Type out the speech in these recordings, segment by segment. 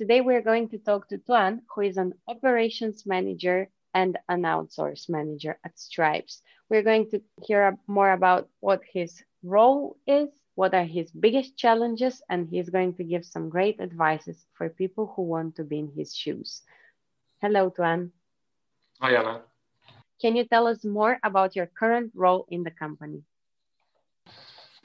Today we're going to talk to Tuan, who is an operations manager and an outsource manager at Strypes. We're going to hear more about what his role is, what are his biggest challenges, and he's going to give some great advices for people who want to be in his shoes. Hello, Tuan. Hi, Anna. Can you tell us more about your current role in the company?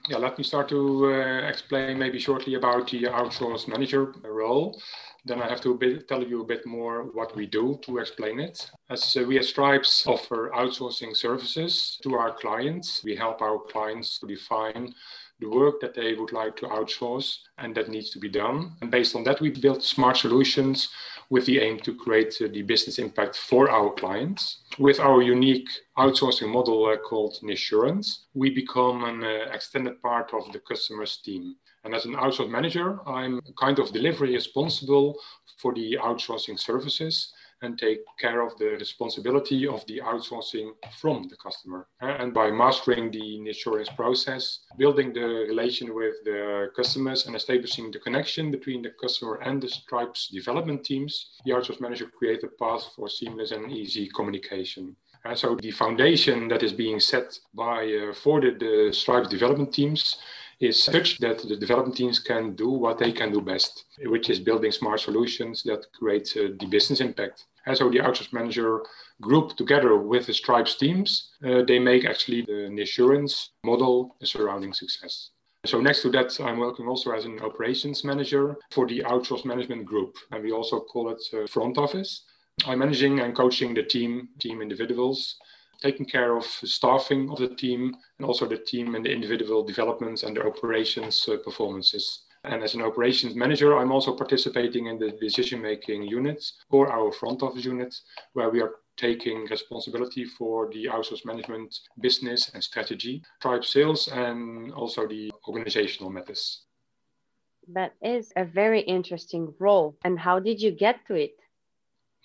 Yeah, let me start to uh, explain maybe shortly about the outsource manager role. Then I have to bit, tell you a bit more what we do to explain it. As uh, we at Strypes offer outsourcing services to our clients, we help our clients to define the work that they would like to outsource and that needs to be done. And based on that, we build smart solutions with the aim to create uh, the business impact for our clients. With our unique outsourcing model uh, called Insourcing, we become an uh, extended part of the customer's team. And as an outsource manager, I'm kind of delivery responsible for the outsourcing services and take care of the responsibility of the outsourcing from the customer. And by mastering the insourcing process, building the relation with the customers and establishing the connection between the customer and the Strypes development teams, the outsource manager creates a path for seamless and easy communication. And so the foundation that is being set by uh, for the, the Strypes development teams is such that the development teams can do what they can do best, which is building smart solutions that create uh, the business impact. And so the outsource manager group together with the Strypes teams, uh, they make actually the insourcing model a surrounding success. So next to that, I'm working also as an operations manager for the outsource management group, and we also call it uh, front office. I'm managing and coaching the team, team individuals, taking care of the staffing of the team and also the team and the individual developments and the operations uh, performances. And as an operations manager, I'm also participating in the decision making units or our front office units, where we are taking responsibility for the outsource management business and strategy, tribe sales, and also the organizational matters. That is a very interesting role. And how did you get to it?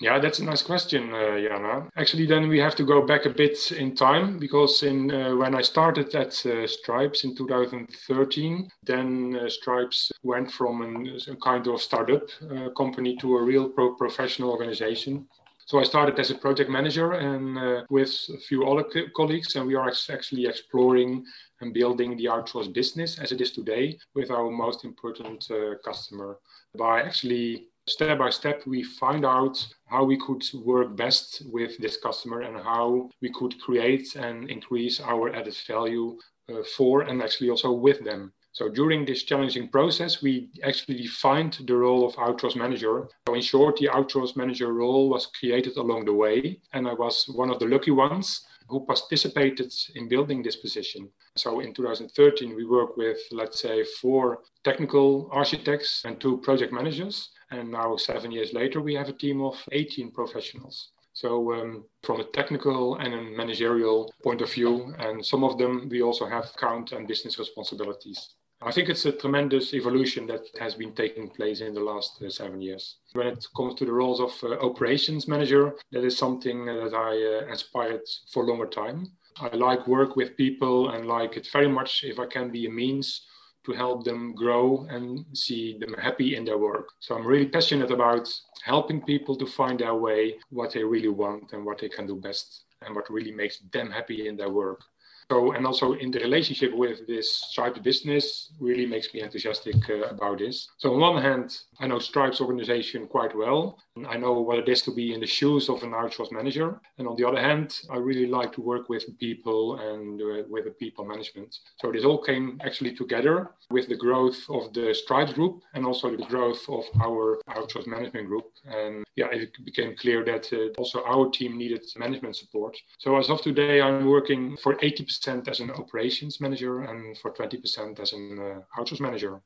Yeah, that's a nice question, uh, Jana. Actually, then we have to go back a bit in time because in uh, when I started at uh, Strypes in 2013, then uh, Strypes went from an, a kind of startup uh, company to a real pro- professional organization. So I started as a project manager and uh, with a few other co- colleagues, and we are ex- actually exploring and building the outsource business as it is today with our most important customer by actually step by step we find out how we could work best with this customer and how we could create and increase our added value uh, for and actually also with them so during this challenging process, we actually defined the role of outsource manager. So in short, the outsource manager role was created along the way, and I was one of the lucky ones who participated in building this position. So in 2013, we worked with, let's say, four technical architects and two project managers. And now, seven years later, we have a team of 18 professionals. So, um, from a technical and a managerial point of view, and some of them we also have account and business responsibilities. I think it's a tremendous evolution that has been taking place in the last uh, seven years. When it comes to the roles of uh, operations manager, that is something that I uh, aspired for a longer time. I like work with people and like it very much if I can be a means to help them grow and see them happy in their work. So I'm really passionate about helping people to find their way, what they really want and what they can do best and what really makes them happy in their work. So, and also in the relationship with this Strype business really makes me enthusiastic uh, about this. So, on one hand, I know Strypes organization quite well. And I know what it is to be in the shoes of an outsource manager. And on the other hand, I really like to work with people and uh, with the people management. So, this all came actually together with the growth of the Strype group and also the growth of our outsource management group. And yeah, it became clear that uh, also our team needed management support. So, as of today, I'm working for 80% 20% as an operations manager and for 20% as an uh, outsource manager.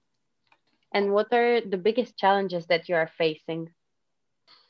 And what are the biggest challenges that you are facing?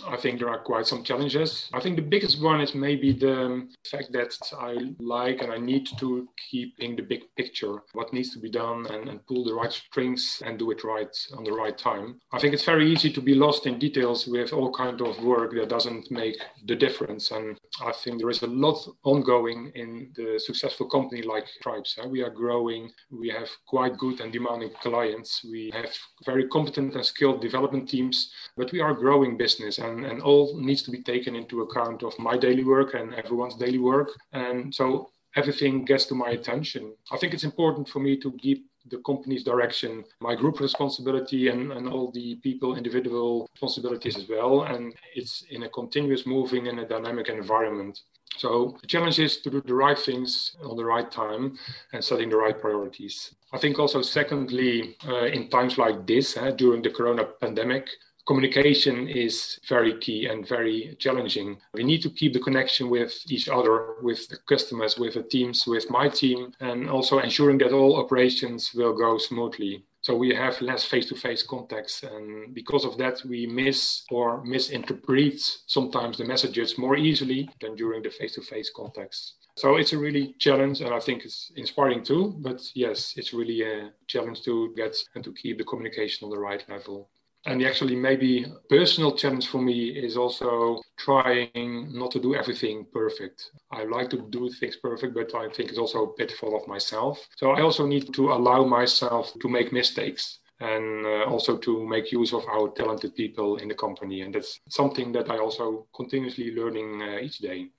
I think there are quite some challenges. I think the biggest one is maybe the fact that I like and I need to keep in the big picture, what needs to be done and, and pull the right strings and do it right on the right time. I think it's very easy to be lost in details with all kind of work that doesn't make the difference. And I think there is a lot ongoing in the successful company like Tribes. We are growing. We have quite good and demanding clients. We have very competent and skilled development teams, but we are growing business and, and all needs to be taken into account of my daily work and everyone's daily work. And so everything gets to my attention. I think it's important for me to keep the company's direction, my group responsibility, and, and all the people individual responsibilities as well. And it's in a continuous moving and a dynamic environment. So the challenge is to do the right things on the right time and setting the right priorities. I think also, secondly, uh, in times like this, uh, during the corona pandemic, communication is very key and very challenging. We need to keep the connection with each other, with the customers, with the teams, with my team, and also ensuring that all operations will go smoothly. So we have less face-to-face contacts, and because of that, we miss or misinterpret sometimes the messages more easily than during the face-to-face contacts. So it's a really challenge, and I think it's inspiring too. But yes, it's really a challenge to get and to keep the communication on the right level and actually maybe personal challenge for me is also trying not to do everything perfect. I like to do things perfect but i think it's also a pitfall of myself. So i also need to allow myself to make mistakes and uh, also to make use of our talented people in the company. And that's something that i also continuously learning uh, each day.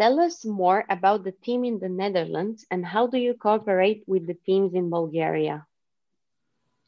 Tell us more about the team in the Netherlands and how do you cooperate with the teams in Bulgaria?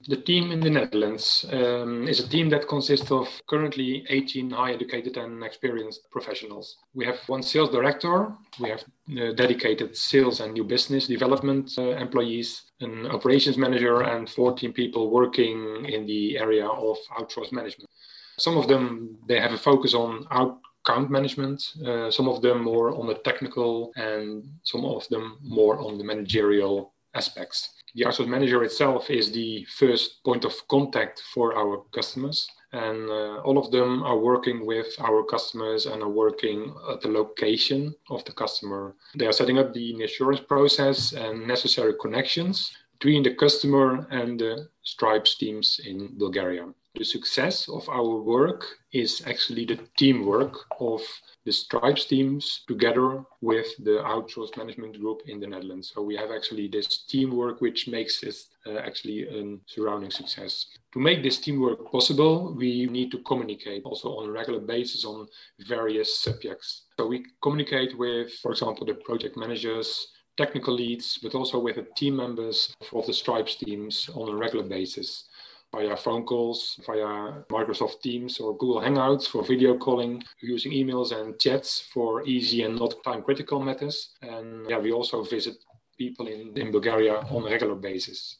The team in the Netherlands um, is a team that consists of currently 18 high educated and experienced professionals. We have one sales director, we have uh, dedicated sales and new business development uh, employees, an operations manager, and 14 people working in the area of outsourced management. Some of them they have a focus on out account management, uh, some of them more on the technical, and some of them more on the managerial aspects the outsource manager itself is the first point of contact for our customers. And uh, all of them are working with our customers and are working at the location of the customer. They are setting up the insourcing process and necessary connections between the customer and the Strypes teams in Bulgaria. The success of our work is actually the teamwork of the Strypes teams together with the outsourced management group in the Netherlands. So we have actually this teamwork which makes it uh, actually a surrounding success. To make this teamwork possible, we need to communicate also on a regular basis on various subjects. So we communicate with, for example, the project managers, technical leads, but also with the team members of the Strypes teams on a regular basis via phone calls, via Microsoft Teams or Google Hangouts for video calling, using emails and chats for easy and not time critical matters. And yeah, we also visit people in, in Bulgaria on a regular basis.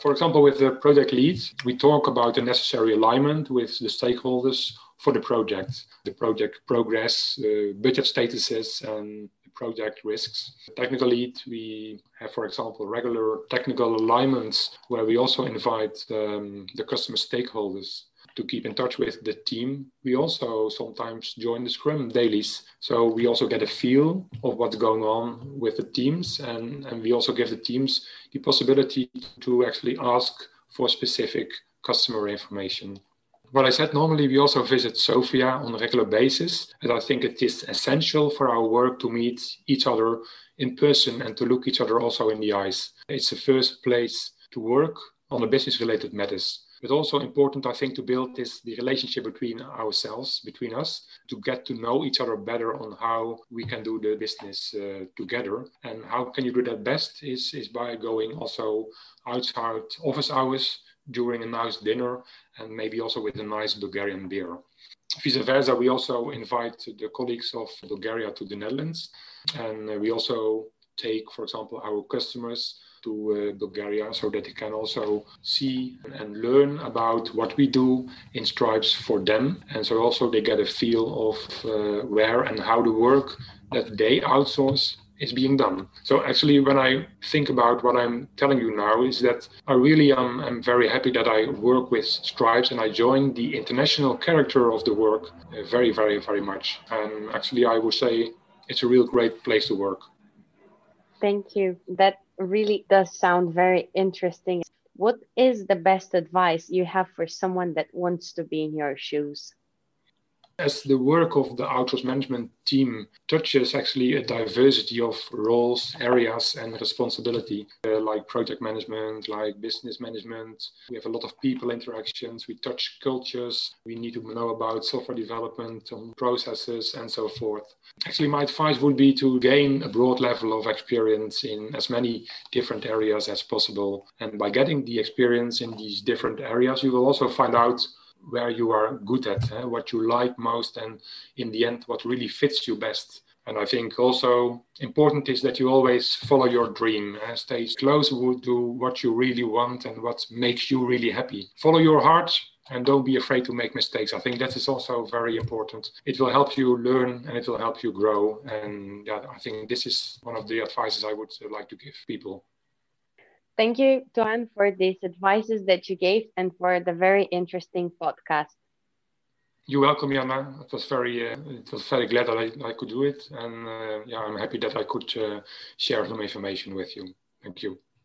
For example, with the project leads, we talk about the necessary alignment with the stakeholders for the project, the project progress, uh, budget statuses, and project risks. Technical lead, we have, for example, regular technical alignments where we also invite um, the customer stakeholders to keep in touch with the team. We also sometimes join the Scrum dailies. So we also get a feel of what's going on with the teams. And, and we also give the teams the possibility to actually ask for specific customer information what I said, normally we also visit Sofia on a regular basis. And I think it is essential for our work to meet each other in person and to look each other also in the eyes. It's the first place to work on the business related matters. But also important, I think, to build is the relationship between ourselves, between us, to get to know each other better on how we can do the business uh, together. And how can you do that best is, is by going also outside office hours during a nice dinner and maybe also with a nice Bulgarian beer. Vice versa, we also invite the colleagues of Bulgaria to the Netherlands. And we also take, for example, our customers to uh, Bulgaria so that they can also see and learn about what we do in Strypes for them. And so also they get a feel of uh, where and how the work that they outsource is being done. So actually, when I think about what I'm telling you now, is that I really am am very happy that I work with Strypes and I join the international character of the work uh, very, very, very much. And actually, I would say it's a real great place to work. Thank you. That really does sound very interesting. What is the best advice you have for someone that wants to be in your shoes? As the work of the outsource management team touches actually a diversity of roles, areas, and responsibility, uh, like project management, like business management. We have a lot of people interactions. We touch cultures. We need to know about software development, processes, and so forth. Actually, my advice would be to gain a broad level of experience in as many different areas as possible. And by getting the experience in these different areas, you will also find out where you are good at, eh? what you like most, and in the end, what really fits you best. And I think also important is that you always follow your dream, eh? stay close to what you really want and what makes you really happy. Follow your heart and don't be afraid to make mistakes. I think that is also very important. It will help you learn and it will help you grow. And yeah, I think this is one of the advices I would like to give people. Thank you, Toan, for these advices that you gave and for the very interesting podcast. You're welcome, Yana. It was very, uh, it was very glad that I, I could do it, and uh, yeah, I'm happy that I could uh, share some information with you. Thank you.